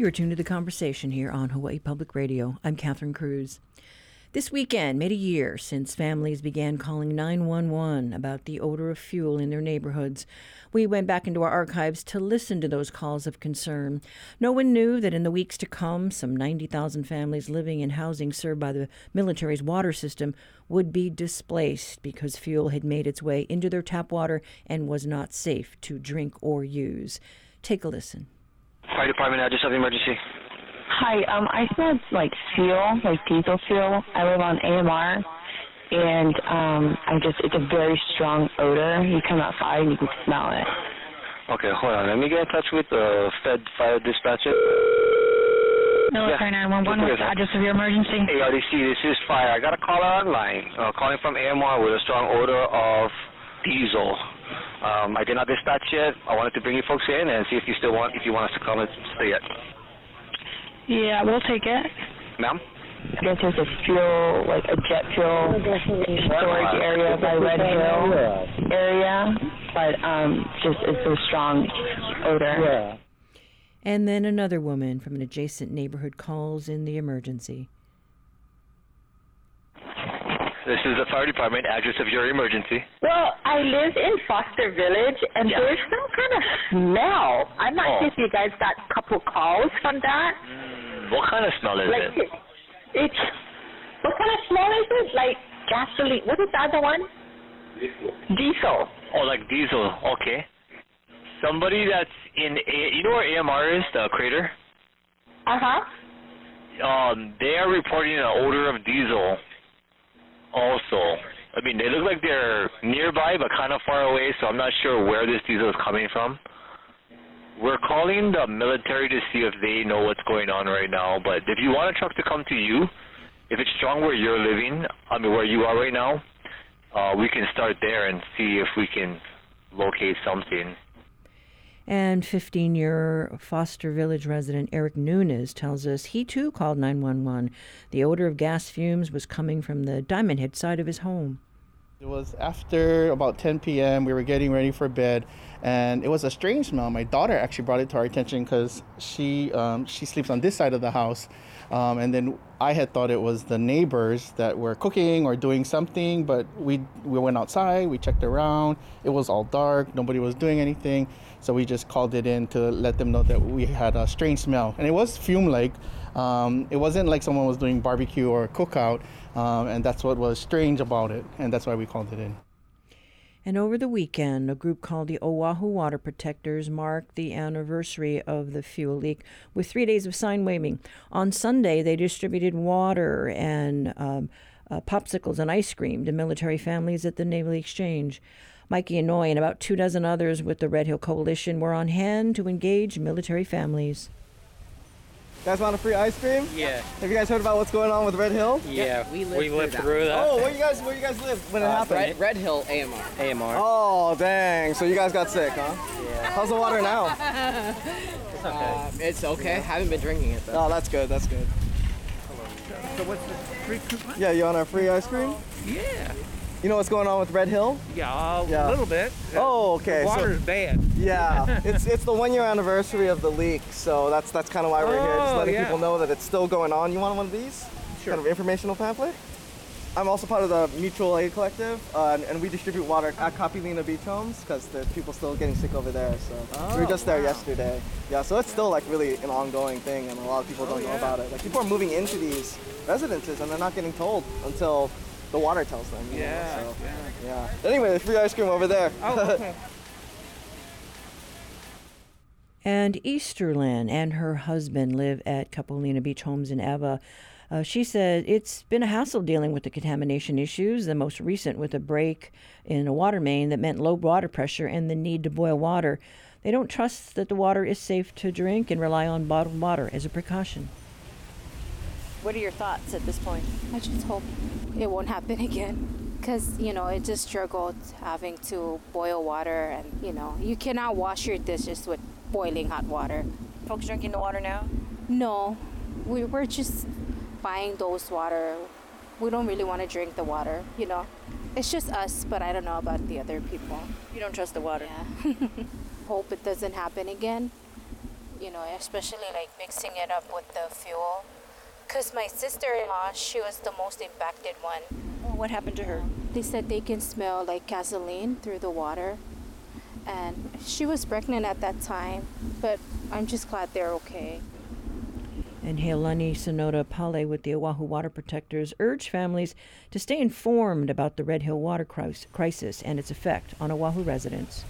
You're tuned to the conversation here on Hawaii Public Radio. I'm Catherine Cruz. This weekend made a year since families began calling 911 about the odor of fuel in their neighborhoods. We went back into our archives to listen to those calls of concern. No one knew that in the weeks to come, some 90,000 families living in housing served by the military's water system would be displaced because fuel had made its way into their tap water and was not safe to drink or use. Take a listen. Fire department address of emergency. Hi, um, I smell like fuel, like diesel fuel. I live on AMR, and um, I just it's a very strong odor. You come outside and you can smell it. Okay, hold on. Let me get in touch with the Fed Fire Dispatcher. Military Yeah. 911, what's the Yes. address of your emergency? Hey, RDC, this is Fire. I got a caller online uh, calling from AMR with a strong odor of diesel. Um, I did not dispatch yet. I wanted to bring you folks in and see if you still want if you want us to come and stay yet. Yeah, we'll take it. Ma'am? I guess there's a fuel, like a jet fuel storage area by Red Hill area, but um, just it's a strong odor. Yeah. And then another woman from an adjacent neighborhood calls in the emergency. This is the fire department. Address of your emergency. Well, I live in Foster Village, and Yeah. there's some kind of smell. I'm not Oh. sure if you guys got a couple calls from that. What kind of smell is Like, it? it, it's what kind of smell is it? Like gasoline. What is the other one? Diesel. Oh, like diesel. Okay. Somebody that's in a, you know where AMR is, the crater. Uh huh. Um, they are reporting an odor of diesel. Also, I mean, they look like they're nearby but kind of far away, so I'm not sure where this diesel is coming from. We're calling the military to see if they know what's going on right now. But if you want a truck to come to you, if it's strong where you're living, I mean where you are right now, uh, we can start there and see if we can locate something. And 15 year Foster Village resident Eric Nunes tells us he too called 911. The odor of gas fumes was coming from the Diamond Head side of his home. It was after about 10 p.m. We were getting ready for bed, and it was a strange smell. My daughter actually brought it to our attention because she um, she sleeps on this side of the house, um, and then I had thought it was the neighbors that were cooking or doing something. But we we went outside, we checked around. It was all dark. Nobody was doing anything, so we just called it in to let them know that we had a strange smell, and it was fume-like. Um, it wasn't like someone was doing barbecue or cookout, um, and that's what was strange about it, and that's why we called it in. And over the weekend, a group called the Oahu Water Protectors marked the anniversary of the fuel leak with three days of sign waving. On Sunday, they distributed water and um, uh, popsicles and ice cream to military families at the Naval Exchange. Mikey Inouye and about two dozen others with the Red Hill Coalition were on hand to engage military families. guys want a free ice cream? Yeah, Have you guys heard about what's going on with Red Hill? yeah. we lived we through lived that. through that. Oh, where you guys where you guys live when it Uh, happened? Red, Red Hill AMR. AMR. Oh dang! So you guys got sick, huh? Yeah. How's the water now? It's okay. Uh, it's okay. Haven't been drinking it though. Oh, that's good. That's good. So what's the free coupon? Yeah, you want our free ice cream? Yeah. You know what's going on with Red Hill? Yeah, a Yeah. little bit. Oh, okay. The so- water's bad. Yeah, it's it's the one year anniversary of the leak, so that's that's kind of why we're here, just Oh, letting yeah. people know that it's still going on. You want one of these? Sure. Kind of informational pamphlet. I'm also part of the Mutual Aid Collective, uh, and, and we distribute water at Kapilina Beach Homes because the people still getting sick over there. So we were just there yesterday. Yeah, so it's still like really an ongoing thing, and a lot of people don't know about it. Like people are moving into these residences and they're not getting told until the water tells them. you know, Yeah, so, yeah. yeah. Anyway, there's free ice cream over there. Oh, okay. And Easterlin and her husband live at Kapilina Beach Homes in Ewa. Uh, she said it's been a hassle dealing with the contamination issues, the most recent with a break in a water main that meant low water pressure and the need to boil water. They don't trust that the water is safe to drink and rely on bottled water as a precaution. What are your thoughts at this point? I just hope it won't happen again. Because, you know, it just struggled having to boil water and, you know, you cannot wash your dishes with boiling hot water. Folks drinking the water now? No, we, we're just buying those water. We don't really want to drink the water, you know. It's just us, but I don't know about the other people. You don't trust the water? Yeah. hope it doesn't happen again. you know, especially like mixing it up with the fuel. Because my sister in law, she was the most impacted one. Well, what happened to her? They said they can smell like gasoline through the water. And she was pregnant at that time, but I'm just glad they're okay. And Healani Sonoda Pale with the Oahu Water Protectors urged families to stay informed about the Red Hill water crisis and its effect on Oahu residents.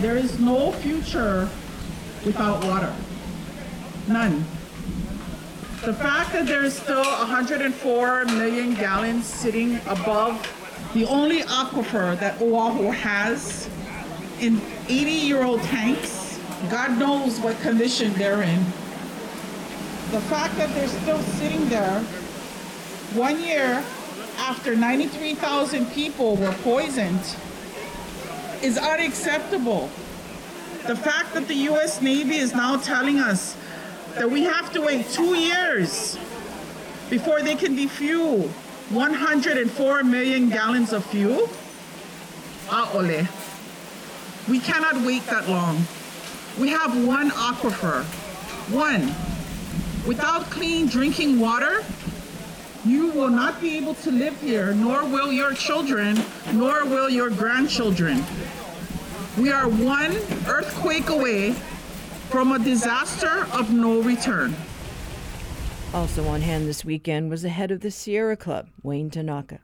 There is no future without water. None. The fact that there is still 104 million gallons sitting above the only aquifer that Oahu has in 80 year old tanks, God knows what condition they're in. The fact that they're still sitting there one year after 93,000 people were poisoned is unacceptable. The fact that the US Navy is now telling us that we have to wait two years before they can defuel 104 million gallons of fuel? Ah. We cannot wait that long. We have one aquifer. One. Without clean drinking water, you will not be able to live here, nor will your children, nor will your grandchildren. We are one earthquake away from a disaster of no return. Also on hand this weekend was the head of the Sierra Club, Wayne Tanaka.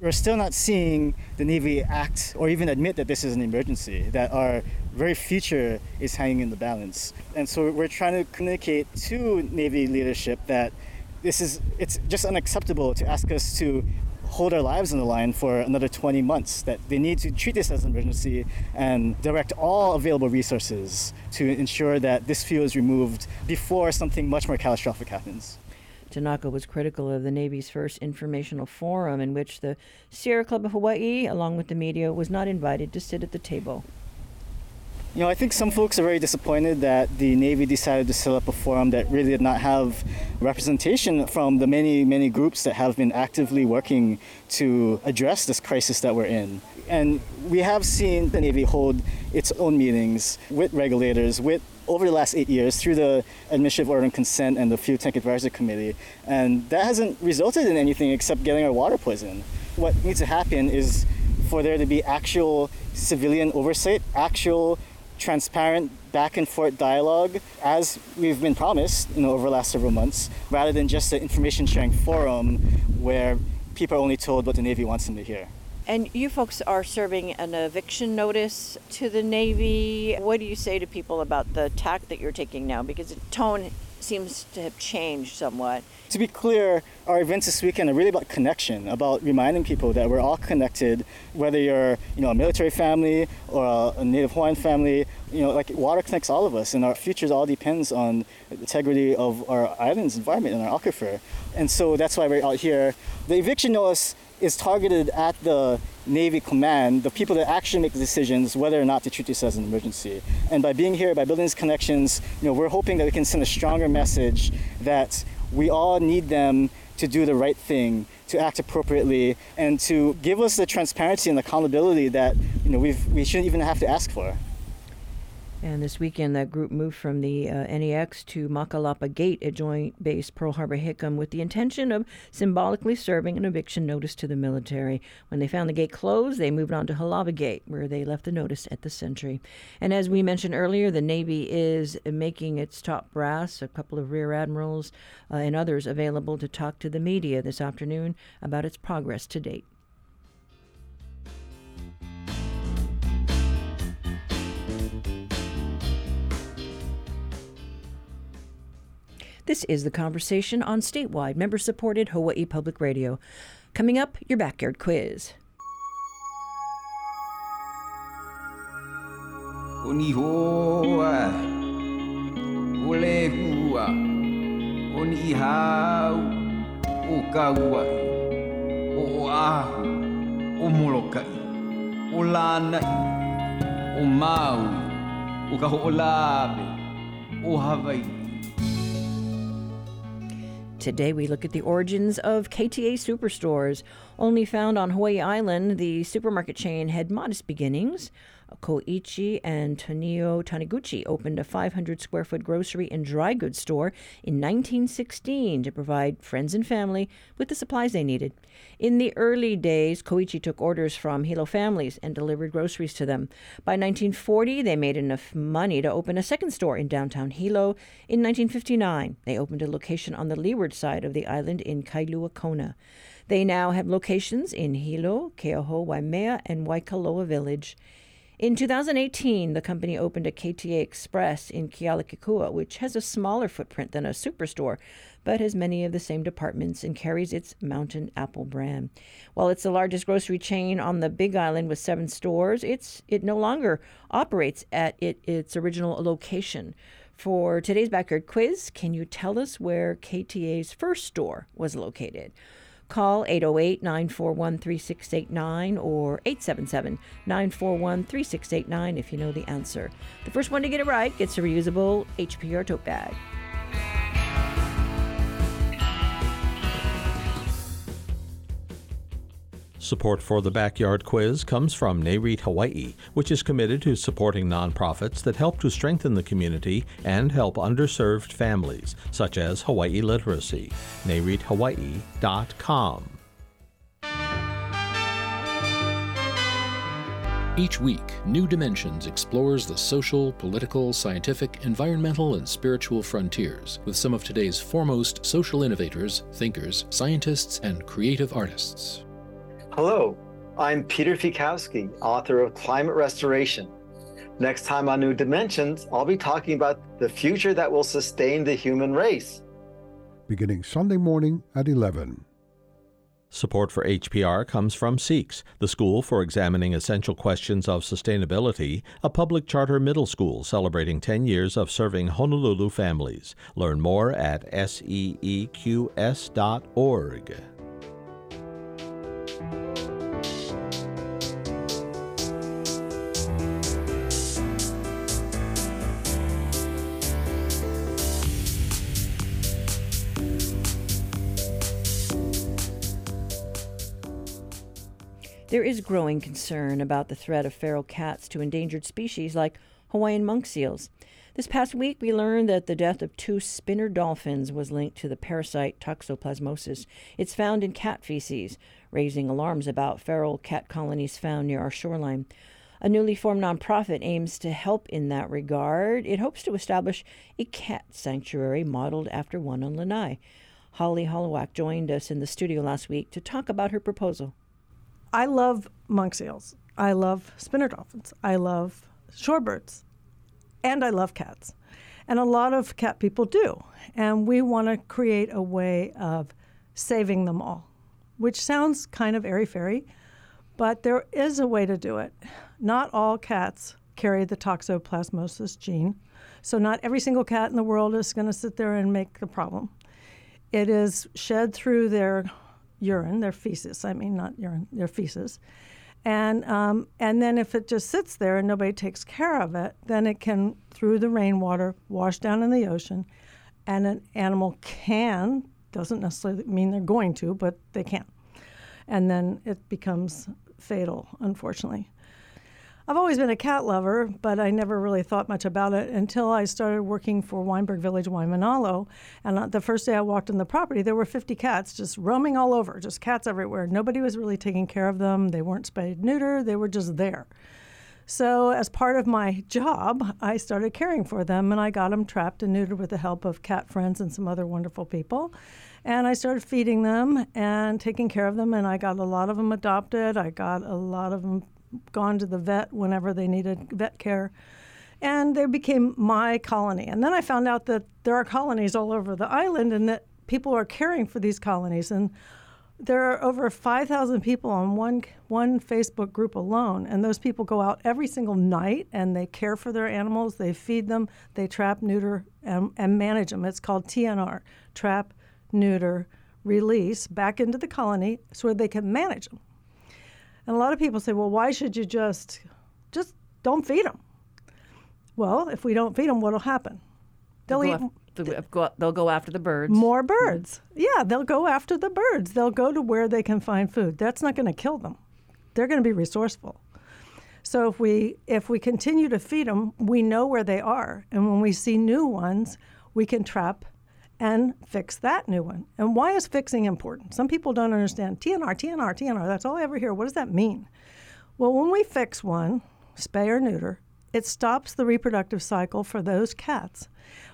we're still not seeing the Navy act or even admit that this is an emergency, that our very future is hanging in the balance. And so we're trying to communicate to Navy leadership that this is it's just unacceptable to ask us to hold our lives on the line for another 20 months that they need to treat this as an emergency and direct all available resources to ensure that this fuel is removed before something much more catastrophic happens. Tanaka was critical of the Navy's first informational forum, in which the Sierra Club of Hawaii, along with the media, was not invited to sit at the table. You know, I think some folks are very disappointed that the Navy decided to set up a forum that really did not have representation from the many, many groups that have been actively working to address this crisis that we're in. And we have seen the Navy hold its own meetings with regulators, with over the last eight years through the Administrative Order and Consent and the Fuel Tank Advisory Committee. And that hasn't resulted in anything except getting our water poisoned. What needs to happen is for there to be actual civilian oversight, actual transparent back and forth dialogue as we've been promised you know, over the last several months, rather than just an information sharing forum where people are only told what the Navy wants them to hear. And you folks are serving an eviction notice to the Navy. What do you say to people about the tack that you're taking now? Because the tone seems to have changed somewhat. To be clear, our events this weekend are really about connection, about reminding people that we're all connected, whether you're, you know, a military family or a, Native Hawaiian family. You know, like water connects all of us, and our futures all depends on the integrity of our island's environment and our aquifer. And so that's why we're out here. The eviction notice is targeted at the Navy command, the people that actually make the decisions whether or not to treat this as an emergency. And by being here, by building these connections, you know, we're hoping that we can send a stronger message that we all need them to do the right thing, to act appropriately, and to give us the transparency and accountability that you know we've, we shouldn't even have to ask for. And this weekend, that group moved from the uh, NEX to Makalapa Gate at Joint Base Pearl Harbor Hickam with the intention of symbolically serving an eviction notice to the military. When they found the gate closed, they moved on to Halawa Gate, where they left the notice at the sentry. And as we mentioned earlier, the Navy is making its top brass, a couple of rear admirals, uh, and others available to talk to the media this afternoon about its progress to date. This is the conversation on statewide member supported Hawaii Public Radio. Coming up, your backyard quiz. Oni hoa, ole hua, oni hau, o kaua, o ahu, Today, we look at the origins of KTA superstores. Only found on Hawaii Island, the supermarket chain had modest beginnings. Koichi and Tonio Taniguchi opened a 500 square foot grocery and dry goods store in 1916 to provide friends and family with the supplies they needed. In the early days, Koichi took orders from Hilo families and delivered groceries to them. By 1940, they made enough money to open a second store in downtown Hilo. In 1959, they opened a location on the leeward side of the island in Kailua Kona. They now have locations in Hilo, Keauhou, Waimea, and Waikoloa Village. In 2018, the company opened a KTA Express in Kealakekua, which has a smaller footprint than a superstore, but has many of the same departments and carries its Mountain Apple brand. While it's the largest grocery chain on the Big Island with seven stores, it's it no longer operates at it, its original location. For today's backyard quiz, can you tell us where KTA's first store was located? Call 808 941 3689 or 877 941 3689 if you know the answer. The first one to get it right gets a reusable HPR tote bag. Support for the Backyard Quiz comes from NAREIT Hawaii, which is committed to supporting nonprofits that help to strengthen the community and help underserved families, such as Hawaii Literacy. NAREITHawaii.com. Each week, New Dimensions explores the social, political, scientific, environmental, and spiritual frontiers with some of today's foremost social innovators, thinkers, scientists, and creative artists. Hello, I'm Peter Fiekowsky, author of Climate Restoration. Next time on New Dimensions, I'll be talking about the future that will sustain the human race. Beginning Sunday morning at 11. Support for HPR comes from SEEQS, the School for Examining Essential Questions of Sustainability, a public charter middle school celebrating 10 years of serving Honolulu families. Learn more at seeqs.org. There is growing concern about the threat of feral cats to endangered species like Hawaiian monk seals. This past week, we learned that the death of two spinner dolphins was linked to the parasite toxoplasmosis. It's found in cat feces, raising alarms about feral cat colonies found near our shoreline. A newly formed nonprofit aims to help in that regard. It hopes to establish a cat sanctuary modeled after one on Lanai. Holly Hollowak joined us in the studio last week to talk about her proposal. I love monk seals. I love spinner dolphins. I love shorebirds. And I love cats. And a lot of cat people do. And we want to create a way of saving them all, which sounds kind of airy fairy, but there is a way to do it. Not all cats carry the toxoplasmosis gene. So, not every single cat in the world is going to sit there and make the problem. It is shed through their urine, their feces. I mean, not urine, their feces. And um, and then if it just sits there and nobody takes care of it, then it can through the rainwater wash down in the ocean, and an animal can doesn't necessarily mean they're going to, but they can, and then it becomes fatal, unfortunately. I've always been a cat lover, but I never really thought much about it until I started working for Weinberg Village Waimanalo. And uh, the first day I walked in the property, there were 50 cats just roaming all over, just cats everywhere. Nobody was really taking care of them. They weren't spayed neuter, they were just there. So, as part of my job, I started caring for them and I got them trapped and neutered with the help of cat friends and some other wonderful people. And I started feeding them and taking care of them, and I got a lot of them adopted. I got a lot of them gone to the vet whenever they needed vet care. And they became my colony. And then I found out that there are colonies all over the island and that people are caring for these colonies. And there are over 5,000 people on one, one Facebook group alone. And those people go out every single night and they care for their animals, they feed them, they trap, neuter, and, and manage them. It's called TNR trap, neuter, release back into the colony so they can manage them. And a lot of people say, well, why should you just just don't feed them? Well, if we don't feed them, what'll happen? They'll, they'll eat. They'll go, they'll go after the birds. More birds. Yeah, they'll go after the birds. They'll go to where they can find food. That's not going to kill them. They're going to be resourceful. So if we if we continue to feed them, we know where they are, and when we see new ones, we can trap and fix that new one. And why is fixing important? Some people don't understand TNR, TNR, TNR. That's all I ever hear. What does that mean? Well, when we fix one, spay or neuter, it stops the reproductive cycle for those cats,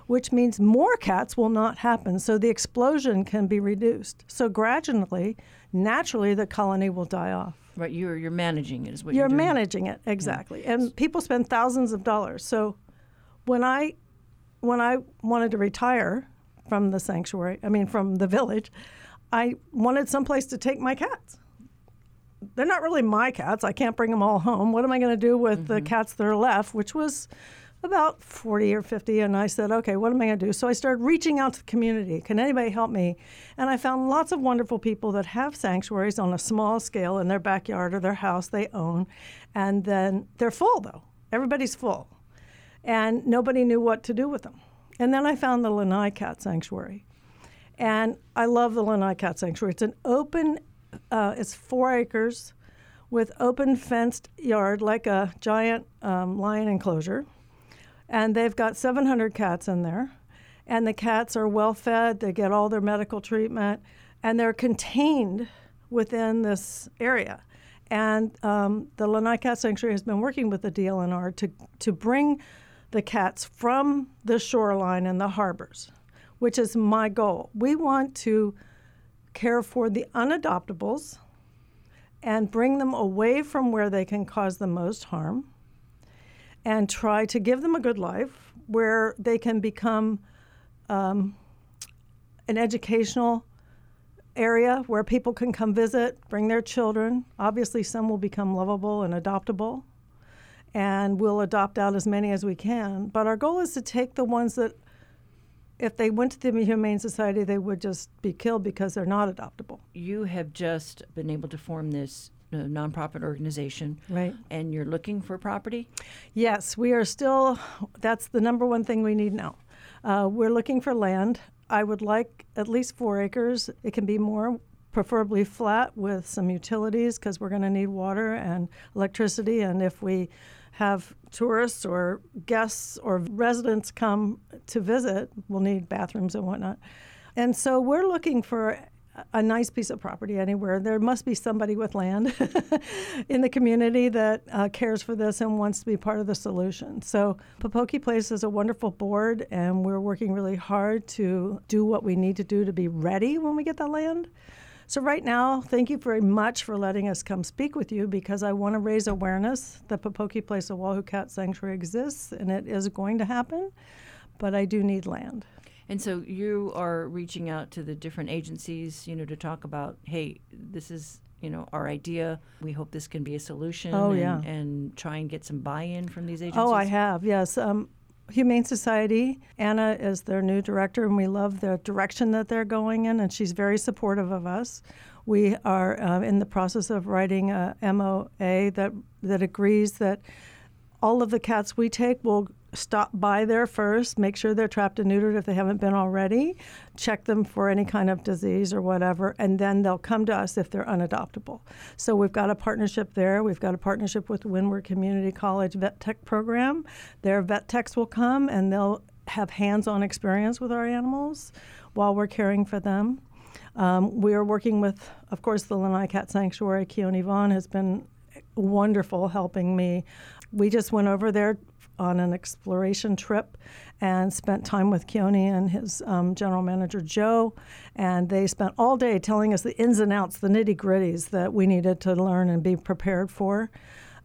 which means more cats will not happen. So the explosion can be reduced. So gradually, naturally, the colony will die off. Right, you're you're managing it is what you're, you're managing it exactly, and people spend thousands of dollars. So when I when I wanted to retire from the sanctuary, I mean from the village, I wanted someplace to take my cats. They're not really my cats. I can't bring them all home. What am I going to do with the mm-hmm. cats that are left? Which was about 40 or 50 and I said, "Okay, what am I going to do?" So I started reaching out to the community. Can anybody help me? And I found lots of wonderful people that have sanctuaries on a small scale in their backyard or their house they own. And then they're full though. Everybody's full. And nobody knew what to do with them. And then I found the Lanai Cat Sanctuary. And I love the Lanai Cat Sanctuary. It's an open uh, it's 4 acres with open fenced yard like a giant um, lion enclosure and they've got 700 cats in there. And the cats are well fed, they get all their medical treatment, and they're contained within this area. And um, the Lanai Cat Sanctuary has been working with the DLNR to, to bring the cats from the shoreline and the harbors, which is my goal. We want to care for the unadoptables and bring them away from where they can cause the most harm and try to give them a good life where they can become um, an educational area where people can come visit, bring their children. Obviously, some will become lovable and adoptable, and we'll adopt out as many as we can. But our goal is to take the ones that, if they went to the Humane Society, they would just be killed because they're not adoptable. You have just been able to form this nonprofit organization, right? And you're looking for property. Yes, we are still. That's the number one thing we need now. Uh, we're looking for land. I would like at least four acres. It can be more, preferably flat with some utilities because we're going to need water and electricity. And if we have tourists or guests or residents come to visit, we'll need bathrooms and whatnot. And so we're looking for a nice piece of property anywhere. There must be somebody with land in the community that uh, cares for this and wants to be part of the solution. So, Popoki Place is a wonderful board, and we're working really hard to do what we need to do to be ready when we get the land. So, right now, thank you very much for letting us come speak with you because I want to raise awareness that Popoki Place Oahu Cat Sanctuary exists and it is going to happen, but I do need land. And so you are reaching out to the different agencies, you know, to talk about, hey, this is, you know, our idea. We hope this can be a solution. Oh, and, yeah. And try and get some buy-in from these agencies. Oh, I have, yes. Um, Humane Society, Anna is their new director, and we love the direction that they're going in, and she's very supportive of us. We are uh, in the process of writing a MOA that that agrees that all of the cats we take will stop by there first, make sure they're trapped and neutered if they haven't been already, check them for any kind of disease or whatever, and then they'll come to us if they're unadoptable. So we've got a partnership there. We've got a partnership with Windward Community College Vet Tech program. Their vet techs will come and they'll have hands-on experience with our animals while we're caring for them. Um, we are working with, of course, the Lanai Cat Sanctuary. Keone Vaughn has been wonderful helping me. We just went over there on an exploration trip and spent time with Keone and his um, general manager Joe, and they spent all day telling us the ins and outs, the nitty gritties that we needed to learn and be prepared for.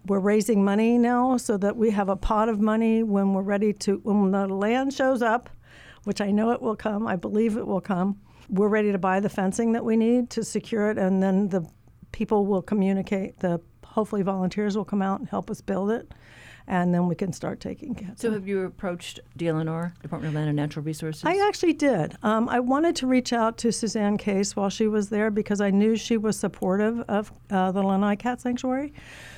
We're raising money now so that we have a pot of money when we're ready to, when the land shows up, which I know it will come, I believe it will come. We're ready to buy the fencing that we need to secure it, and then the people will communicate. The hopefully volunteers will come out and help us build it and then we can start taking cats. So, have you approached DLNR, Department of Land and Natural Resources? I actually did. Um, I wanted to reach out to Suzanne Case while she was there because I knew she was supportive of uh, the Lanai Cat Sanctuary.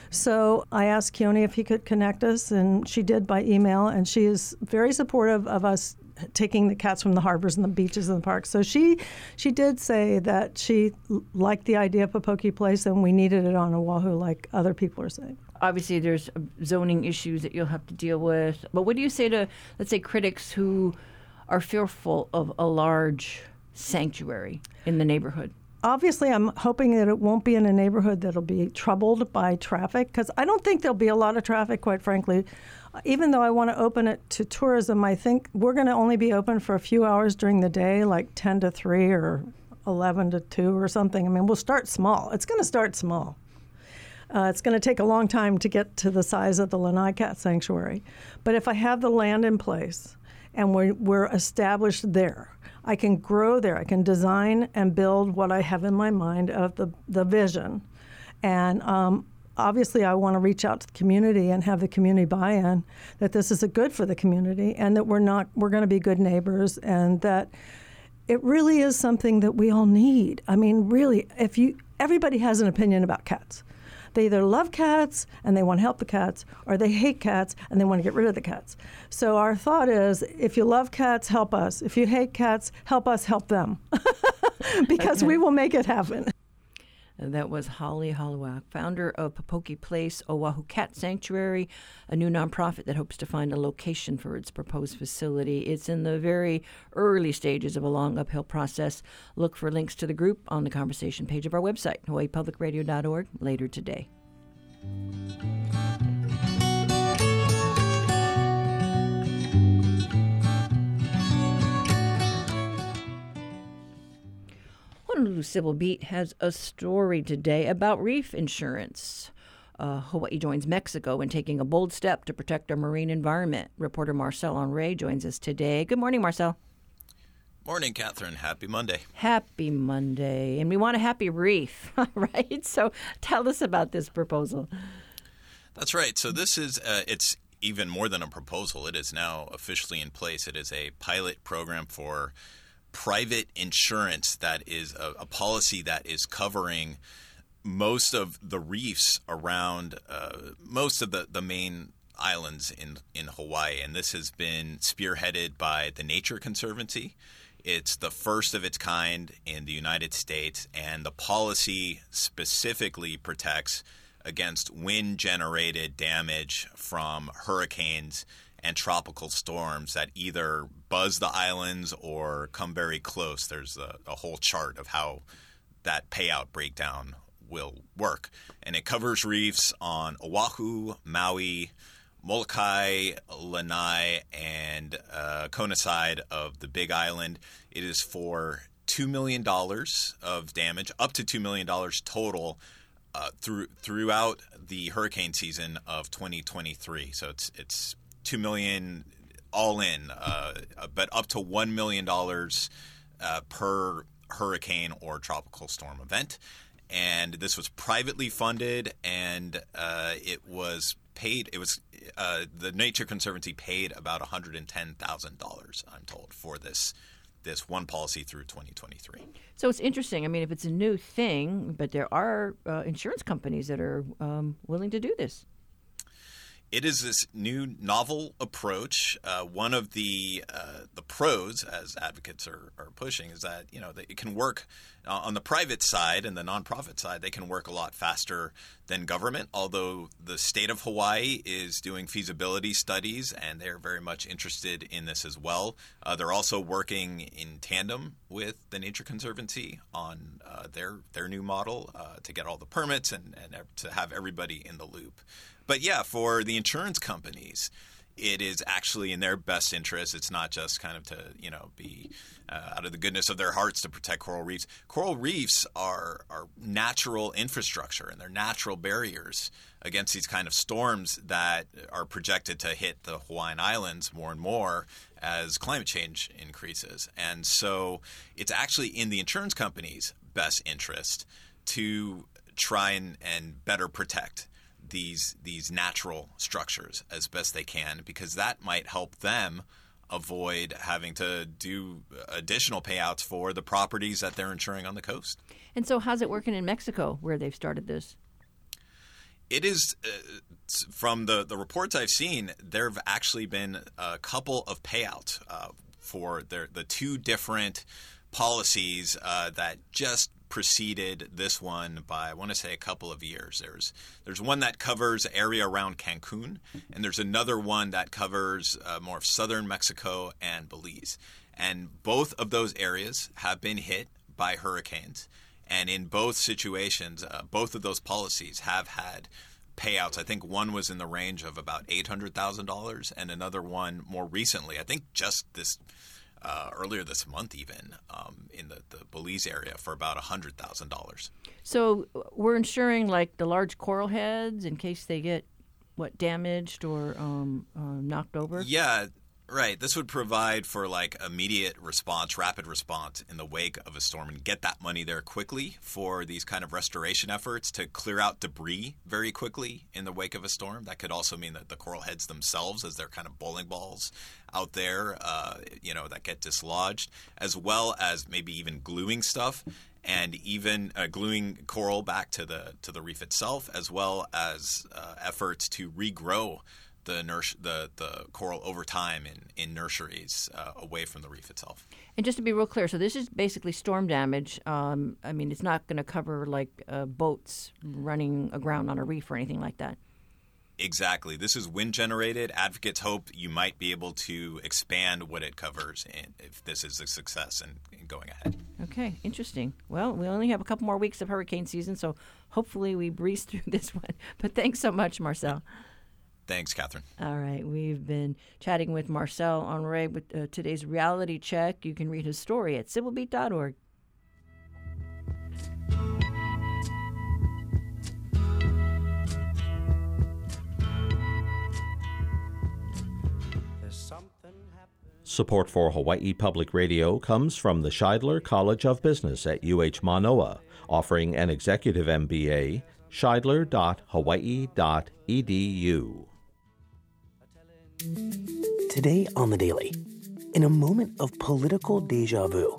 So I asked Keone if he could connect us, and she did by email. And she is very supportive of us taking the cats from the harbors and the beaches and the parks. So she she did say that she liked the idea of Popoki Place, and we needed it on Oahu, like other people are saying. Obviously there's zoning issues that you'll have to deal with. But what do you say to, let's say, critics who are fearful of a large sanctuary in the neighborhood? Obviously, I'm hoping that it won't be in a neighborhood that'll be troubled by traffic because I don't think there'll be a lot of traffic, quite frankly. Even though I want to open it to tourism, I think we're going to only be open for a few hours during the day, like 10 to 3 or 11 to 2 or something. I mean, we'll start small. It's going to start small. Uh, it's going to take a long time to get to the size of the Lanai Cat Sanctuary. But if I have the land in place and we're, we're established there, I can grow there. I can design and build what I have in my mind of the, the vision. And um, obviously, I want to reach out to the community and have the community buy in that this is a good for the community and that we're not, we're going to be good neighbors and that it really is something that we all need. I mean, really, if you, everybody has an opinion about cats. They either love cats and they want to help the cats, or they hate cats and they want to get rid of the cats. So our thought is if you love cats, help us. If you hate cats, help us help them because okay. we will make it happen. That was Holly Holowak, founder of Popoki Place Oahu Cat Sanctuary, a new nonprofit that hopes to find a location for its proposed facility. It's in the very early stages of a long uphill process. Look for links to the group on the conversation page of our website, hawaiipublicradio.org, later today. Honolulu Civil Beat has a story today about reef insurance. Uh, Hawaii joins Mexico in taking a bold step to protect our marine environment. Reporter Marcel Honore joins us today. Good morning, Marcel. Morning, Catherine. Happy Monday. Happy Monday. And we want a happy reef, right? So tell us about this proposal. That's right. So this is, uh, it's even more than a proposal. It is now officially in place. It is a pilot program for private insurance that is a, a policy that is covering most of the reefs around uh, most of the, the main islands in, in Hawaii. And this has been spearheaded by the Nature Conservancy. It's the first of its kind in the United States, and the policy specifically protects against wind generated damage from hurricanes and tropical storms that either buzz the islands or come very close. There's a, a whole chart of how that payout breakdown will work. And it covers reefs on Oahu, Maui, Molokai, Lanai, and uh, Kona side of the Big Island. It is for $2 million of damage, up to $2 million total. Uh, through throughout the hurricane season of 2023, so it's it's two million all in, uh, but up to one million dollars uh, per hurricane or tropical storm event. And this was privately funded, and uh, it was paid. It was uh, the Nature Conservancy paid about one hundred and ten thousand dollars. I'm told for this this one policy through 2023. So it's interesting. I mean, if it's a new thing, but there are uh, insurance companies that are um, willing to do this it is this new novel approach. Uh, one of the uh, the pros, as advocates are, are pushing, is that you know that it can work uh, on the private side and the nonprofit side. They can work a lot faster than government. Although the state of Hawaii is doing feasibility studies, and they're very much interested in this as well. Uh, they're also working in tandem with the Nature Conservancy on uh, their their new model uh, to get all the permits and, and to have everybody in the loop. But yeah, for the insurance companies, it is actually in their best interest. It's not just kind of to you know be uh, out of the goodness of their hearts to protect coral reefs. Coral reefs are are natural infrastructure and they're natural barriers against these kind of storms that are projected to hit the Hawaiian Islands more and more as climate change increases. And so it's actually in the insurance company's best interest to try and, and better protect these these natural structures as best they can because that might help them avoid having to do additional payouts for the properties that they're insuring on the coast. And so, how's it working in Mexico, where they've started this? It is uh, from the the reports I've seen. There have actually been a couple of payouts uh, for their the two different policies uh, that just preceded this one by I want to say a couple of years. There's there's one that covers area around Cancun, and there's another one that covers uh, more of southern Mexico and Belize. And both of those areas have been hit by hurricanes. And in both situations, uh, both of those policies have had payouts. I think one was in the range of about $800,000, and another one more recently, I think just this uh, earlier this month, even um, in the, the Belize area, for about $100,000. So we're insuring like the large coral heads in case they get what damaged or um, uh, knocked over. Yeah, Right. This would provide for like immediate response, rapid response in the wake of a storm and get that money there quickly for these kind of restoration efforts to clear out debris very quickly in the wake of a storm. That could also mean that the coral heads themselves, as they're kind of bowling balls out there, uh, you know, that get dislodged, as well as maybe even gluing stuff and even uh, gluing coral back to the to the reef itself, as well as uh, efforts to regrow the nurs- the the coral over time in in nurseries uh, away from the reef itself. And just to be real clear, so this is basically storm damage. Um, I mean, it's not going to cover like uh, boats running aground on a reef or anything like that. Exactly. This is wind generated. Advocates hope you might be able to expand what it covers if this is a success and going ahead. Okay, interesting. Well, we only have a couple more weeks of hurricane season, so hopefully we breeze through this one. But thanks so much, Marcel. Thanks, Catherine. All right. We've been chatting with Marcel Honore with uh, today's reality check. You can read his story at civilbeat.org. Support for Hawaii Public Radio comes from the Shidler College of Business at UH Manoa, offering an executive MBA, shidler.hawaii.edu. Today on The Daily, in a moment of political deja vu,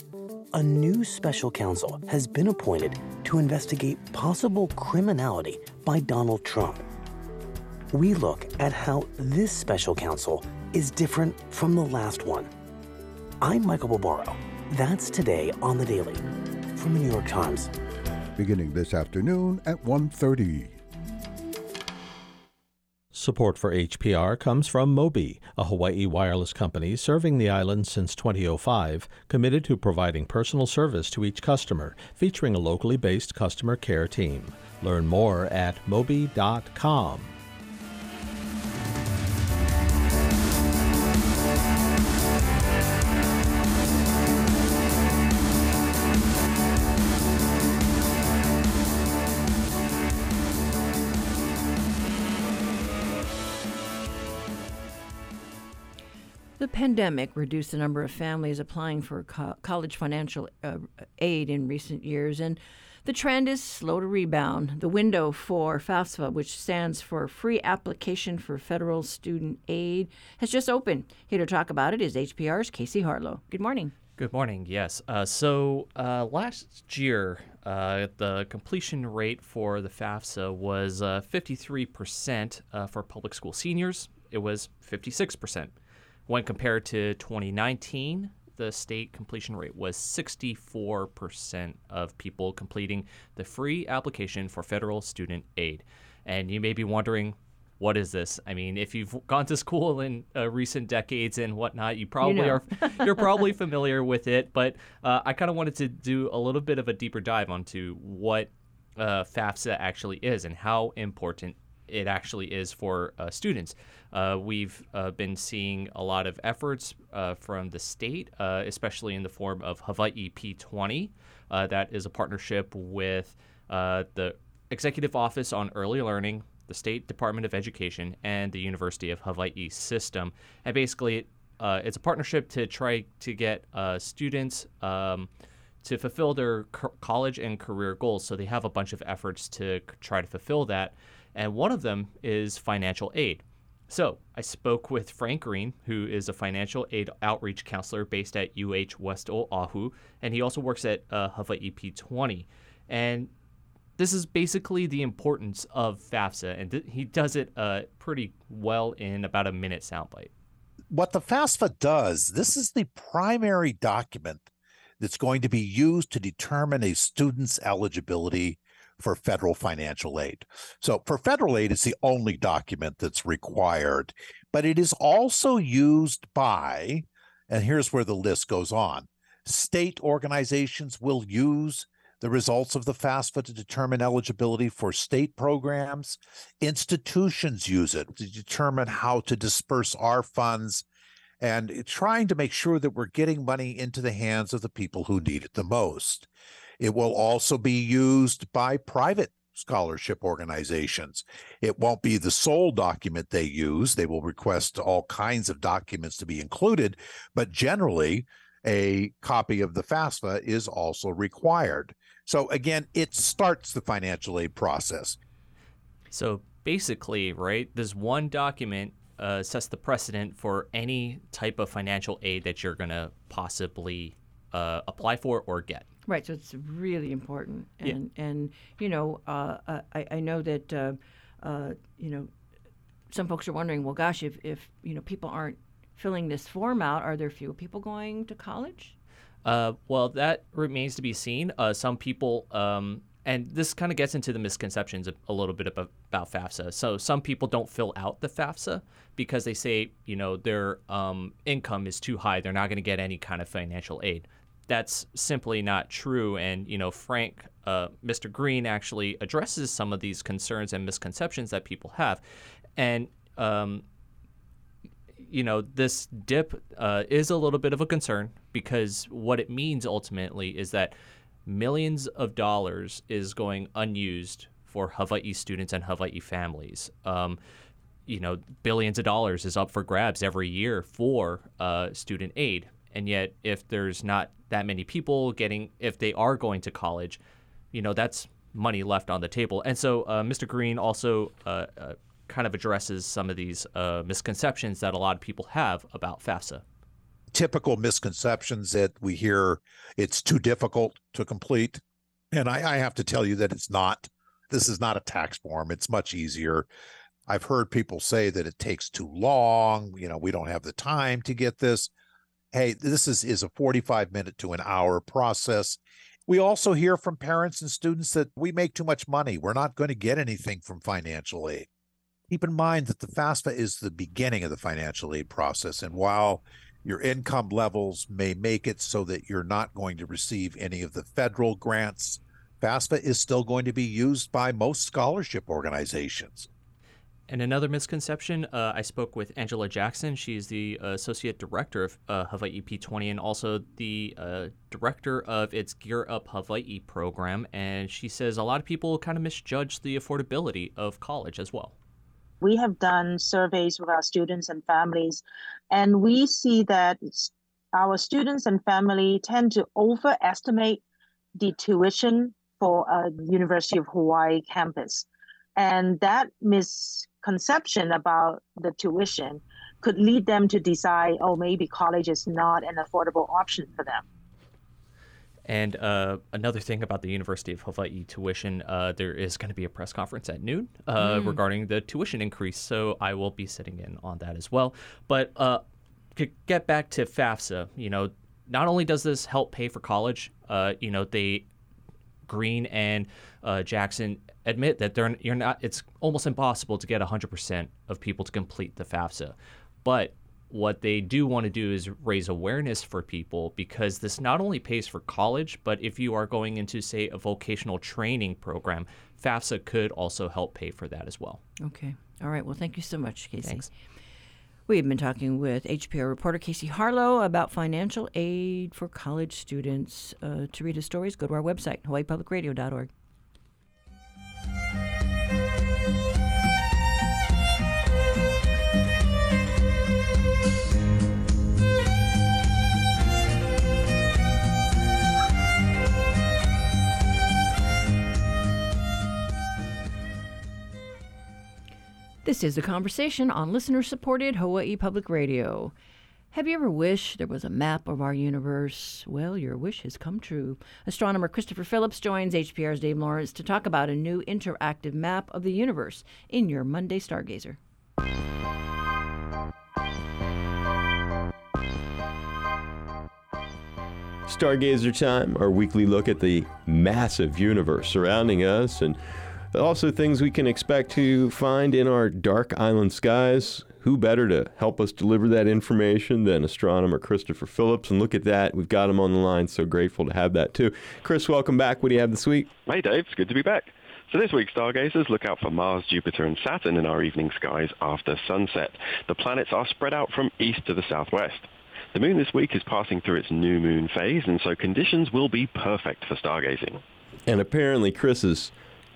a new special counsel has been appointed to investigate possible criminality by Donald Trump. We look at how this special counsel is different from the last one. I'm Michael Barbaro. That's today on The Daily from the New York Times. Beginning this afternoon at 1.30. Support for HPR comes from Mobi, a Hawaii wireless company serving the island since 2005, committed to providing personal service to each customer, featuring a locally based customer care team. Learn more at mobi.com. pandemic reduced the number of families applying for co- college financial uh, aid in recent years, and the trend is slow to rebound. The window for FAFSA, which stands for Free Application for Federal Student Aid, has just opened. Here to talk about it is HPR's Casey Harlow. Good morning. Good morning. Yes. Uh, so uh, last year, uh, the completion rate for the FAFSA was 53% uh, uh, for public school seniors. It was 56%. When compared to 2019, the state completion rate was 64% of people completing the free application for federal student aid. And you may be wondering, what is this? I mean, if you've gone to school in uh, recent decades and whatnot, you probably you know. are you're probably familiar with it. But uh, I kind of wanted to do a little bit of a deeper dive onto what uh, FAFSA actually is and how important it actually is for uh, students. Uh, we've uh, been seeing a lot of efforts uh, from the state, uh, especially in the form of Hawaii P20. Uh, that is a partnership with the Executive Office on Early Learning, the State Department of Education, and the University of Hawaii system. And basically, it's a partnership to try to get students. Um, to fulfill their co- college and career goals. So they have a bunch of efforts to c- try to fulfill that and one of them is financial aid. So I spoke with Frank Green, who is a financial aid outreach counselor based at UH West Oahu, and he also works at uh, Hawaii P20. And this is basically the importance of FAFSA, and th- he does it uh, pretty well in about a minute soundbite. What the FAFSA does, this is the primary document that's going to be used to determine a student's eligibility for federal financial aid. So, for federal aid, it's the only document that's required, but it is also used by, and here's where the list goes on state organizations will use the results of the FAFSA to determine eligibility for state programs. Institutions use it to determine how to disperse our funds and trying to make sure that we're getting money into the hands of the people who need it the most. It will also be used by private scholarship organizations. It won't be the sole document they use. They will request all kinds of documents to be included, but generally, a copy of the FAFSA is also required. So again, it starts the financial aid process. So basically, right, this one document uh, sets the precedent for any type of financial aid that you're going to possibly uh, apply for or get. Right, so it's really important, Yeah. and and you know, uh, uh, I I know that uh, uh, you know, some folks are wondering, well, gosh, if if you know people aren't filling this form out, are there fewer people going to college? Uh, well, that remains to be seen. Uh, some people, um, and this kind of gets into the misconceptions a, a little bit about, about FAFSA. So some people don't fill out the FAFSA because they say, you know, their um, income is too high. They're not going to get any kind of financial aid. That's simply not true. And, you know, Frank, uh, Mr. Green actually addresses some of these concerns and misconceptions that people have. And, um, you know, this dip uh, is a little bit of a concern because what it means ultimately is that millions of dollars is going unused for Hawaii students and Hawaii families. Um, you know, billions of dollars is up for grabs every year for uh, student aid. And yet, if there's not that many people getting, if they are going to college, you know, that's money left on the table. And so, uh, Mr. Green also uh, uh, kind of addresses some of these uh, misconceptions that a lot of people have about FAFSA. Typical misconceptions that we hear it's too difficult to complete. And I, I have to tell you that it's not. This is not a tax form, it's much easier. I've heard people say that it takes too long. You know, we don't have the time to get this. Hey, this is, is a 45 minute to an hour process. We also hear from parents and students that we make too much money. We're not going to get anything from financial aid. Keep in mind that the FAFSA is the beginning of the financial aid process. And while your income levels may make it so that you're not going to receive any of the federal grants, FAFSA is still going to be used by most scholarship organizations. And another misconception, uh, I spoke with Angela Jackson. She's the uh, associate director of uh, Hawaii P20 and also the uh, director of its Gear Up Hawaii program. And she says a lot of people kind of misjudge the affordability of college as well. We have done surveys with our students and families, and we see that our students and family tend to overestimate the tuition for a University of Hawaii campus. And that misconception about the tuition could lead them to decide, oh, maybe college is not an affordable option for them. And uh, another thing about the University of Hawaii tuition, uh, there is going to be a press conference at noon uh, Mm. regarding the tuition increase. So I will be sitting in on that as well. But uh, to get back to FAFSA, you know, not only does this help pay for college, uh, you know, they Green and uh, Jackson admit that they're you're not. It's almost impossible to get 100% of people to complete the FAFSA, but what they do want to do is raise awareness for people because this not only pays for college, but if you are going into, say, a vocational training program, FAFSA could also help pay for that as well. Okay. All right. Well, thank you so much, Casey. Thanks. We have been talking with HPR reporter Casey Harlow about financial aid for college students. Uh, to read his stories, go to our website, hawaiipublicradio.org. This is the conversation on listener supported Hawaii Public Radio. Have you ever wished there was a map of our universe? Well, your wish has come true. Astronomer Christopher Phillips joins HPR's Dave Lawrence to talk about a new interactive map of the universe in your Monday Stargazer. Stargazer Time, our weekly look at the massive universe surrounding us and also things we can expect to find in our dark island skies. Who better to help us deliver that information than astronomer Christopher Phillips? And look at that, we've got him on the line. So grateful to have that too. Chris, welcome back. What do you have this week? Hey, Dave. It's good to be back. So this week, stargazers look out for Mars, Jupiter, and Saturn in our evening skies after sunset. The planets are spread out from east to the southwest. The moon this week is passing through its new moon phase, and so conditions will be perfect for stargazing. And apparently, Chris is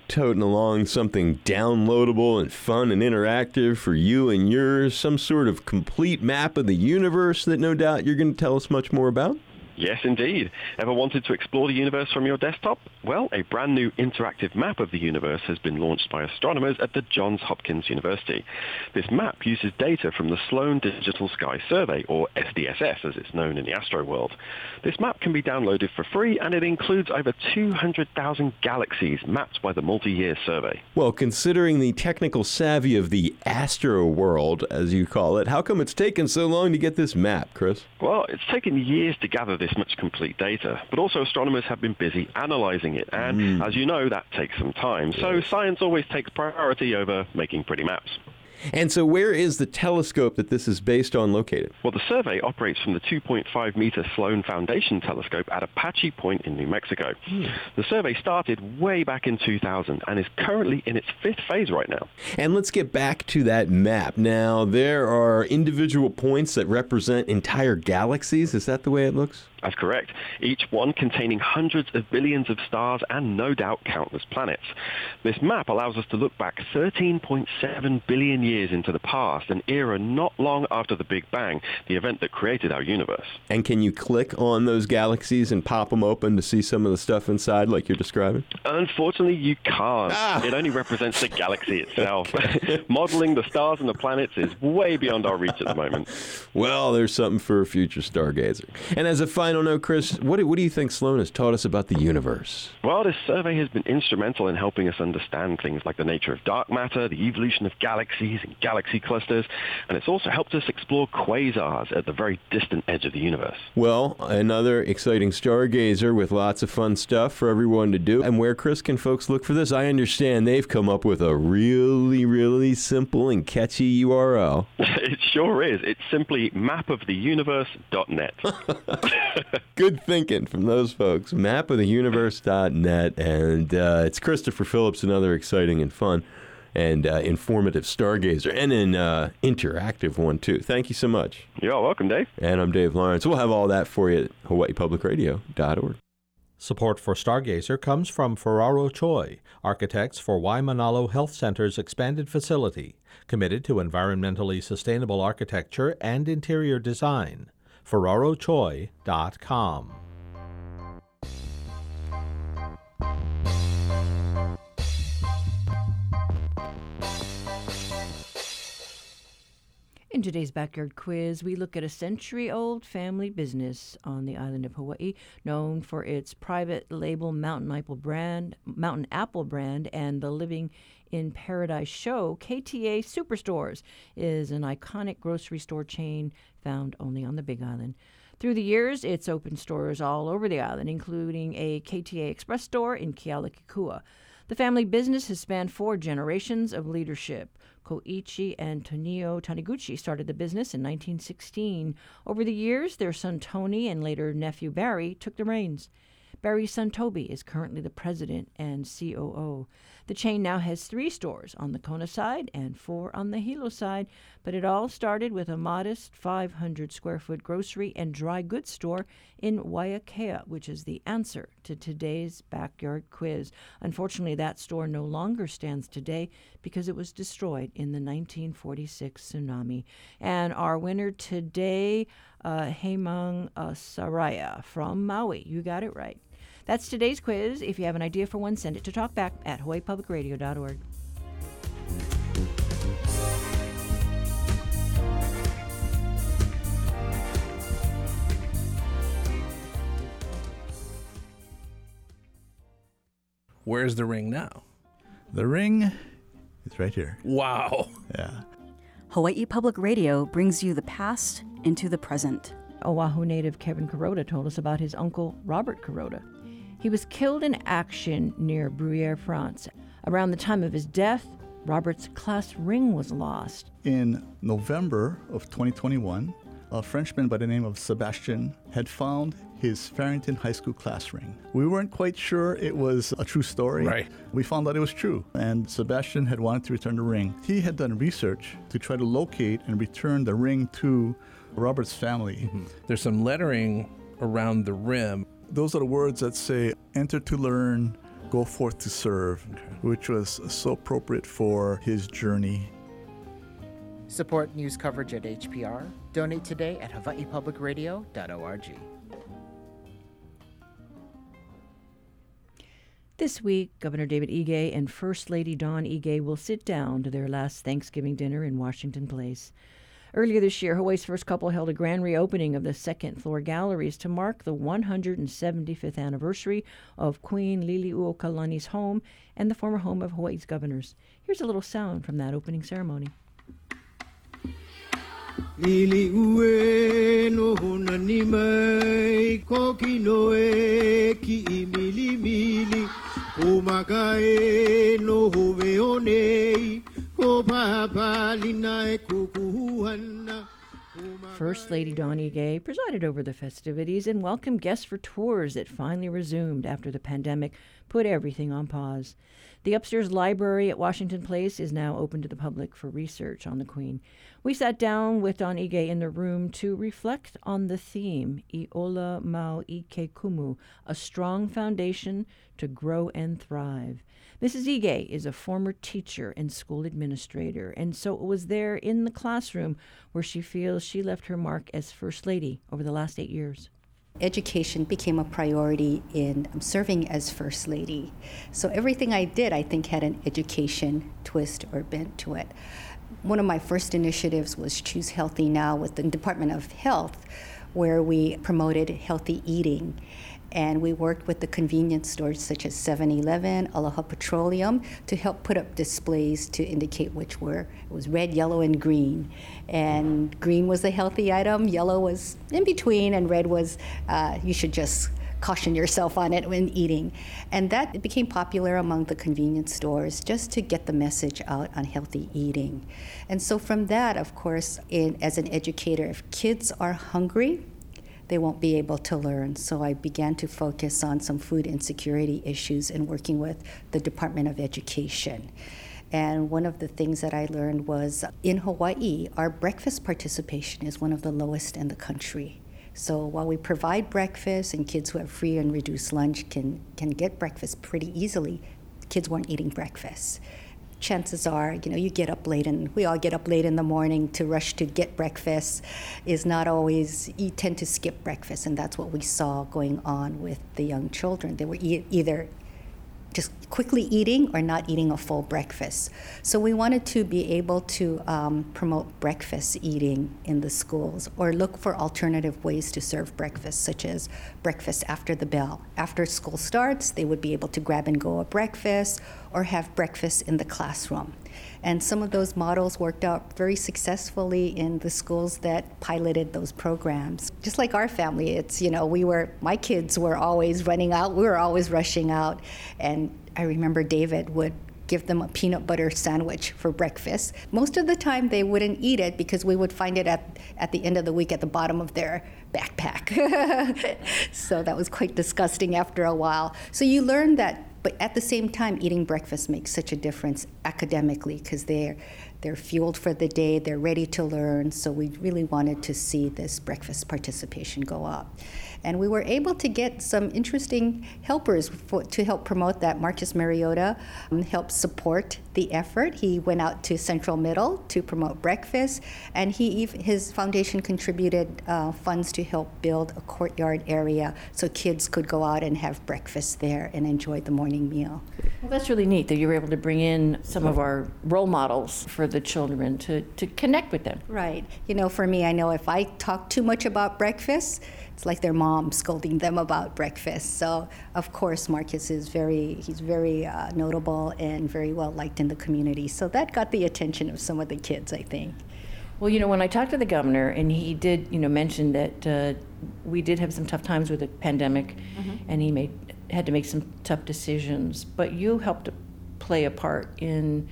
toting along something downloadable and fun and interactive for you and yours, some sort of complete map of the universe that no doubt you're going to tell us much more about? Yes, indeed. Ever wanted to explore the universe from your desktop? Well, a brand new interactive map of the universe has been launched by astronomers at the Johns Hopkins University. This map uses data from the Sloan Digital Sky Survey, or SDSS as it's known in the astro world. This map can be downloaded for free and it includes over 200,000 galaxies mapped by the multi-year survey. Well, considering the technical savvy of the astro world, as you call it, how come it's taken so long to get this map, Chris? Well, it's taken years to gather this this much complete data. But also astronomers have been busy analyzing it, and mm. as you know, that takes some time. So science always takes priority over making pretty maps. And so, where is the telescope that this is based on located? Well, the survey operates from the 2.5 meter Sloan Foundation telescope at Apache Point in New Mexico. Hmm. The survey started way back in 2000 and is currently in its fifth phase right now. And let's get back to that map. Now, there are individual points that represent entire galaxies. Is that the way it looks? That's correct. Each one containing hundreds of billions of stars and no doubt countless planets. This map allows us to look back 13.7 billion years into the past, an era not long after the Big Bang, the event that created our universe. And can you click on those galaxies and pop them open to see some of the stuff inside like you're describing? Unfortunately, you can't. Ah. It only represents the galaxy itself. Modeling the stars and the planets is way beyond our reach at the moment. Well, there's something for a future stargazer. And as a final final note, Chris, what do, what do you think Sloan has taught us about the universe? Well, this survey has been instrumental in helping us understand things like the nature of dark matter, the evolution of galaxies and galaxy clusters, and it's also helped us explore quasars at the very distant edge of the universe. Well, another exciting stargazer with lots of fun stuff for everyone to do. And where, Chris, can folks look for this? I understand they've come up with a really, really simple and catchy URL. it sure is. It's simply mapoftheuniverse.net. Good thinking from those folks. Map of the Mapoftheuniverse.net. And uh, it's Christopher Phillips, another exciting and fun and uh, informative stargazer and an uh, interactive one, too. Thank you so much. You're welcome, Dave. And I'm Dave Lawrence. We'll have all that for you at hawaiipublicradio.org. Support for Stargazer comes from Ferraro Choi, architects for Waimanalo Health Center's expanded facility, committed to environmentally sustainable architecture and interior design ferrarochoi.com. In today's backyard quiz, we look at a century old family business on the island of Hawaii, known for its private label Mountain Apple brand, Mountain Apple brand, and the Living in Paradise show. KTA Superstores is an iconic grocery store chain found only on the Big Island. Through the years, it's opened stores all over the island, including a KTA Express store in Kealakekua. The family business has spanned four generations of leadership. Koichi and Tonio Taniguchi started the business in 1916. Over the years, their son Tony and later nephew Barry took the reins. Barry's son Toby is currently the president and COO. The chain now has three stores on the Kona side and four on the Hilo side, but it all started with a modest 500 square foot grocery and dry goods store in Waiakea, which is the answer to today's backyard quiz. Unfortunately, that store no longer stands today because it was destroyed in the 1946 tsunami. And our winner today, uh, Hemang uh, Saraya from Maui. You got it right. That's today's quiz. If you have an idea for one, send it to talkback at hawaiipublicradio.org. Where's the ring now? The ring is right here. Wow. Yeah. Hawaii Public Radio brings you the past into the present. Oahu native Kevin Kuroda told us about his uncle Robert Kuroda. He was killed in action near Bruyères, France. Around the time of his death, Robert's class ring was lost. In November of 2021, a Frenchman by the name of Sebastian had found his Farrington High School class ring. We weren't quite sure it was a true story. Right. We found out it was true, and Sebastian had wanted to return the ring. He had done research to try to locate and return the ring to Robert's family. Mm-hmm. There's some lettering around the rim. Those are the words that say, enter to learn, go forth to serve, okay. which was so appropriate for his journey. Support news coverage at HPR. Donate today at hawaiipublicradio.org. This week, Governor David Ige and First Lady Dawn Ige will sit down to their last Thanksgiving dinner in Washington Place. Earlier this year, Hawaii's first couple held a grand reopening of the second floor galleries to mark the 175th anniversary of Queen Liliuokalani's home and the former home of Hawaii's governors. Here's a little sound from that opening ceremony. Lili ue no hona ni mai ki i mili mili First Lady Dawn Ige presided over the festivities and welcomed guests for tours that finally resumed after the pandemic put everything on pause. The upstairs library at Washington Place is now open to the public for research on the Queen. We sat down with Dawn Ige in the room to reflect on the theme, Iola Mau Ike Kumu, a strong foundation to grow and thrive. Mrs. Ige is a former teacher and school administrator, and so it was there in the classroom where she feels she left her mark as First Lady over the last eight years education became a priority in serving as First Lady. So everything I did, I think, had an education twist or bent to it. One of my first initiatives was Choose Healthy Now with the Department of Health, where we promoted healthy eating and we worked with the convenience stores such as 7-Eleven, Aloha Petroleum to help put up displays to indicate which were it was red, yellow, and green. And green was the healthy item, yellow was in between, and red was uh, you should just caution yourself on it when eating. And that became popular among the convenience stores just to get the message out on healthy eating. And so from that, of course, in, as an educator, if kids are hungry, they won't be able to learn. So I began to focus on some food insecurity issues and working with the Department of Education. And one of the things that I learned was in Hawaii, our breakfast participation is one of the lowest in the country. So while we provide breakfast and kids who have free and reduced lunch can, can get breakfast pretty easily, kids weren't eating breakfast chances are, you know, you get up late and we all get up late in the morning to rush to get breakfast is not always, you tend to skip breakfast. And that's what we saw going on with the young children. They were e- either just quickly eating or not eating a full breakfast. So we wanted to be able to um, promote breakfast eating in the schools or look for alternative ways to serve breakfast, such as breakfast after the bell. After school starts, they would be able to grab and go a breakfast or have breakfast in the classroom. And some of those models worked out very successfully in the schools that piloted those programs. Just like our family, it's, you know, we were, my kids were always running out, we were always rushing out. And I remember David would give them a peanut butter sandwich for breakfast. Most of the time they wouldn't eat it because we would find it at, at the end of the week at the bottom of their backpack. so that was quite disgusting after a while. So you learn that but at the same time, eating breakfast makes such a difference academically because they're they're fueled for the day, they're ready to learn. So we really wanted to see this breakfast participation go up. And we were able to get some interesting helpers for, to help promote that. Marcus Mariota um, helped support the effort. He went out to Central Middle to promote breakfast, and he his foundation contributed uh, funds to help build a courtyard area so kids could go out and have breakfast there and enjoy the morning meal. Well, that's really neat that you were able to bring in some of our role models for the children to, to connect with them. Right. You know, for me, I know if I talk too much about breakfast, it's like their mom scolding them about breakfast. So of course Marcus is very he's very uh, notable and very well liked in the community. So that got the attention of some of the kids, I think. Well, you know, when I talked to the governor, and he did, you know, mention that uh, we did have some tough times with the pandemic, Mhm. and he made had to make some tough decisions. But you helped play a part in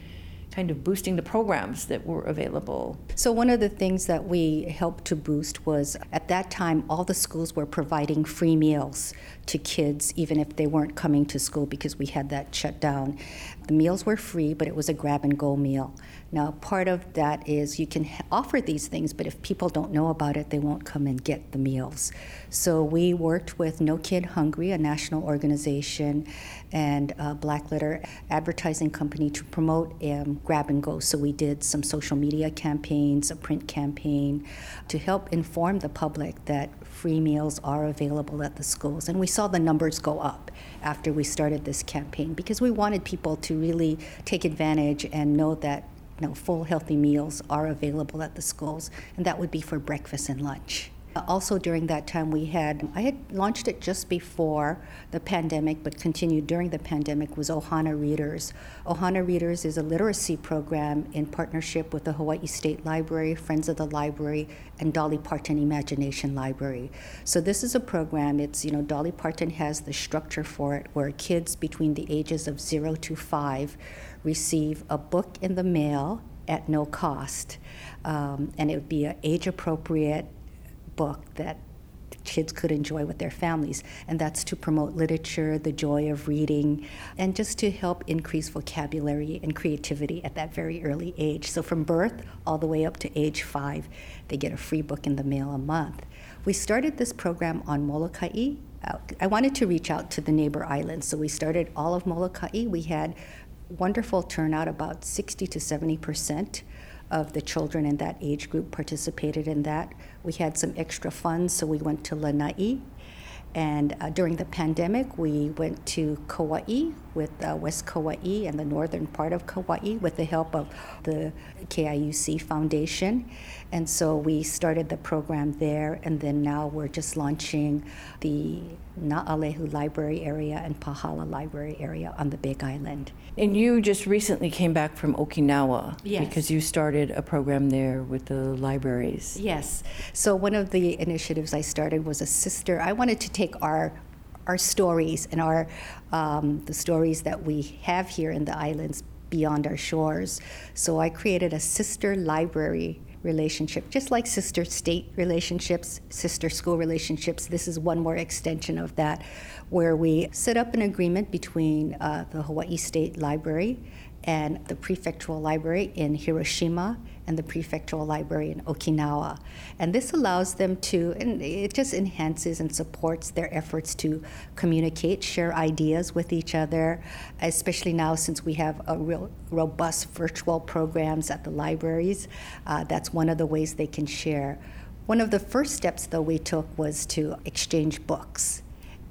kind of boosting the programs that were available. So, one of the things that we helped to boost was at that time, all the schools were providing free meals to kids, even if they weren't coming to school because we had that shut down. The meals were free, but it was a grab and go meal. Now, part of that is you can offer these things, but if people don't know about it, they won't come and get the meals. So, we worked with No Kid Hungry, a national organization, and Black Letter Advertising Company to promote um, grab and go. So, we did some social media campaigns, a print campaign to help inform the public that free meals are available at the schools. And we saw the numbers go up after we started this campaign because we wanted people to really take advantage and know that you know, full healthy meals are available at the schools, and that would be for breakfast and lunch. Also, during that time, we had, I had launched it just before the pandemic, but continued during the pandemic, was Ohana Readers. Ohana Readers is a literacy program in partnership with the Hawaii State Library, Friends of the Library, and Dolly Parton Imagination Library. So, this is a program, it's, you know, Dolly Parton has the structure for it where kids between the ages of zero to five receive a book in the mail at no cost. Um, and it would be an age appropriate book that kids could enjoy with their families. And that's to promote literature, the joy of reading, and just to help increase vocabulary and creativity at that very early age. So from birth all the way up to age five, they get a free book in the mail a month. We started this program on Molokai. Uh, I wanted to reach out to the neighbor islands, so we started all of Molokai. We had wonderful turnout, about 60 to 70 percent of the children in that age group participated in that. We had some extra funds, so we went to Lanai. And uh, during the pandemic, we went to Kauai with uh, West Kauai and the northern part of Kauai with the help of the KIUC Foundation. And so we started the program there, and then now we're just launching the Na'alehu Library area and Pahala Library area on the Big Island. And you just recently came back from Okinawa Yes. because you started a program there with the libraries. Yes. So one of the initiatives I started was a sister. I wanted to take our our stories and our um, the stories that we have here in the islands beyond our shores. So I created a sister library relationship, just like sister state relationships, sister school relationships. This is one more extension of that, where we set up an agreement between uh, the Hawaii State Library and the prefectural library in Hiroshima and the prefectural library in Okinawa. And this allows them to, and it just enhances and supports their efforts to communicate, share ideas with each other, especially now since we have a real robust virtual programs at the libraries. Uh, that's one of the ways they can share. One of the first steps, though, we took was to exchange books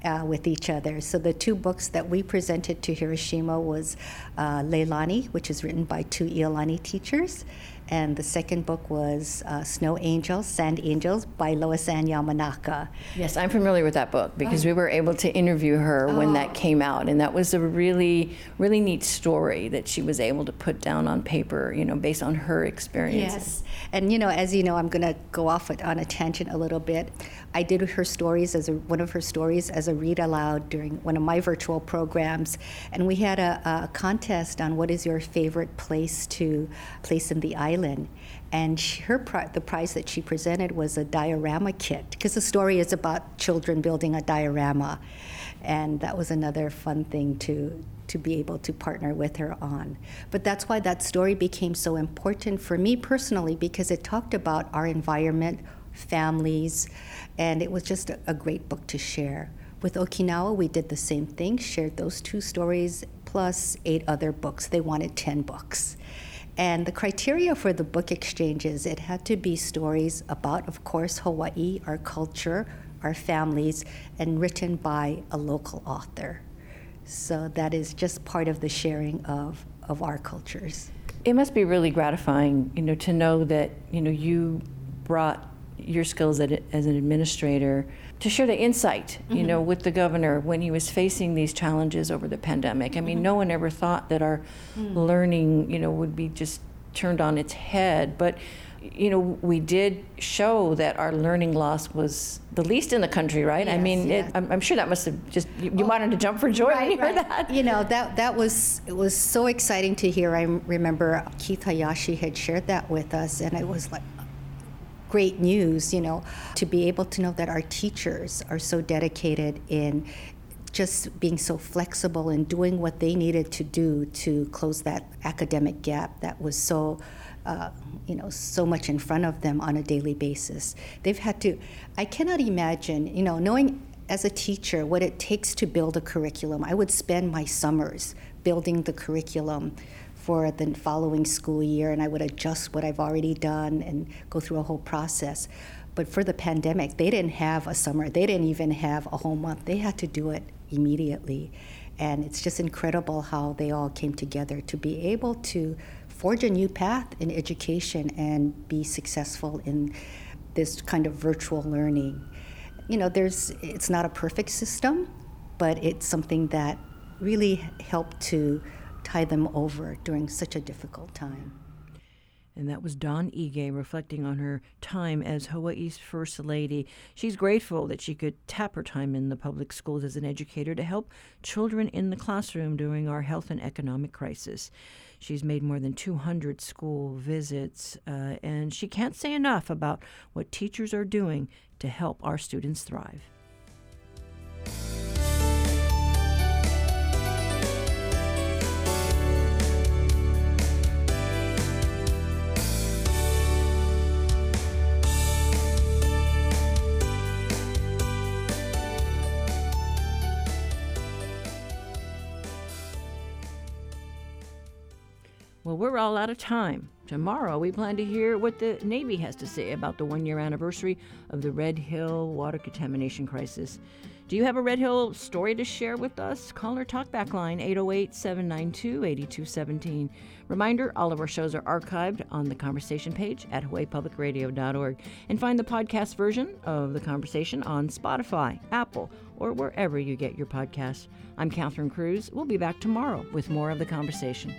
uh, with each other. So the two books that we presented to Hiroshima was uh, Leilani, which is written by two Iolani teachers, and the second book was uh, Snow Angels, Sand Angels by Lois Ann Yamanaka. Yes, I'm familiar with that book because we were able to interview her when that came out, and that was a really, really neat story that she was able to put down on paper, you know, based on her experiences. Yes. And you know, as you know, I'm going to go off on a tangent a little bit. I did her stories as a, one of her stories as a read aloud during one of my virtual programs, and we had a, a contest on what is your favorite place to place in the island. And she, her pri- the prize that she presented was a diorama kit because the story is about children building a diorama, and that was another fun thing to to be able to partner with her on. But that's why that story became so important for me personally because it talked about our environment, families, and it was just a, a great book to share. With Okinawa, we did the same thing, shared those two stories plus eight other books. They wanted 10 books. And the criteria for the book exchanges, it had to be stories about, of course, Hawaii, our culture, our families, and written by a local author. So that is just part of the sharing of, of our cultures. It must be really gratifying, you know, to know that you know you brought your skills as an administrator to share the insight, you Mhm. know, with the governor when he was facing these challenges over the pandemic. I mean, no one ever thought that our Mm. learning, you know, would be just turned on its head, but you know, we did show that our learning loss was the least in the country, right? I mean, yes. it, I'm, I'm sure that must have just you, you wanted to jump for joy when you heard that. You know that that was it was so exciting to hear. I remember Keith Hayashi had shared that with us, and it was like great news. You know, to be able to know that our teachers are so dedicated in just being so flexible and doing what they needed to do to close that academic gap that was so uh, you know so much in front of them on a daily basis they've had to i cannot imagine you know knowing as a teacher what it takes to build a curriculum i would spend my summers building the curriculum for the following school year and i would adjust what i've already done and go through a whole process but for the pandemic they didn't have a summer they didn't even have a whole month they had to do it immediately. And it's just incredible how they all came together to be able to forge a new path in education and be successful in this kind of virtual learning. You know, there's it's not a perfect system, but it's something that really helped to tie them over during such a difficult time. And that was Dawn Ige reflecting on her time as Hawaii's First Lady. She's grateful that she could tap her time in the public schools as an educator to help children in the classroom during our health and economic crisis. She's made more than 200 school visits, uh, and she can't say enough about what teachers are doing to help our students thrive. Well, we're all out of time. Tomorrow, we plan to hear what the Navy has to say about the one year anniversary of the Red Hill water contamination crisis. Do you have a Red Hill story to share with us? Call our talkback line 808 792 8217. Reminder all of our shows are archived on the conversation page at hawaiipublicradio.org and find the podcast version of the conversation on Spotify, Apple, or wherever you get your podcasts. I'm Catherine Cruz. We'll be back tomorrow with more of the conversation.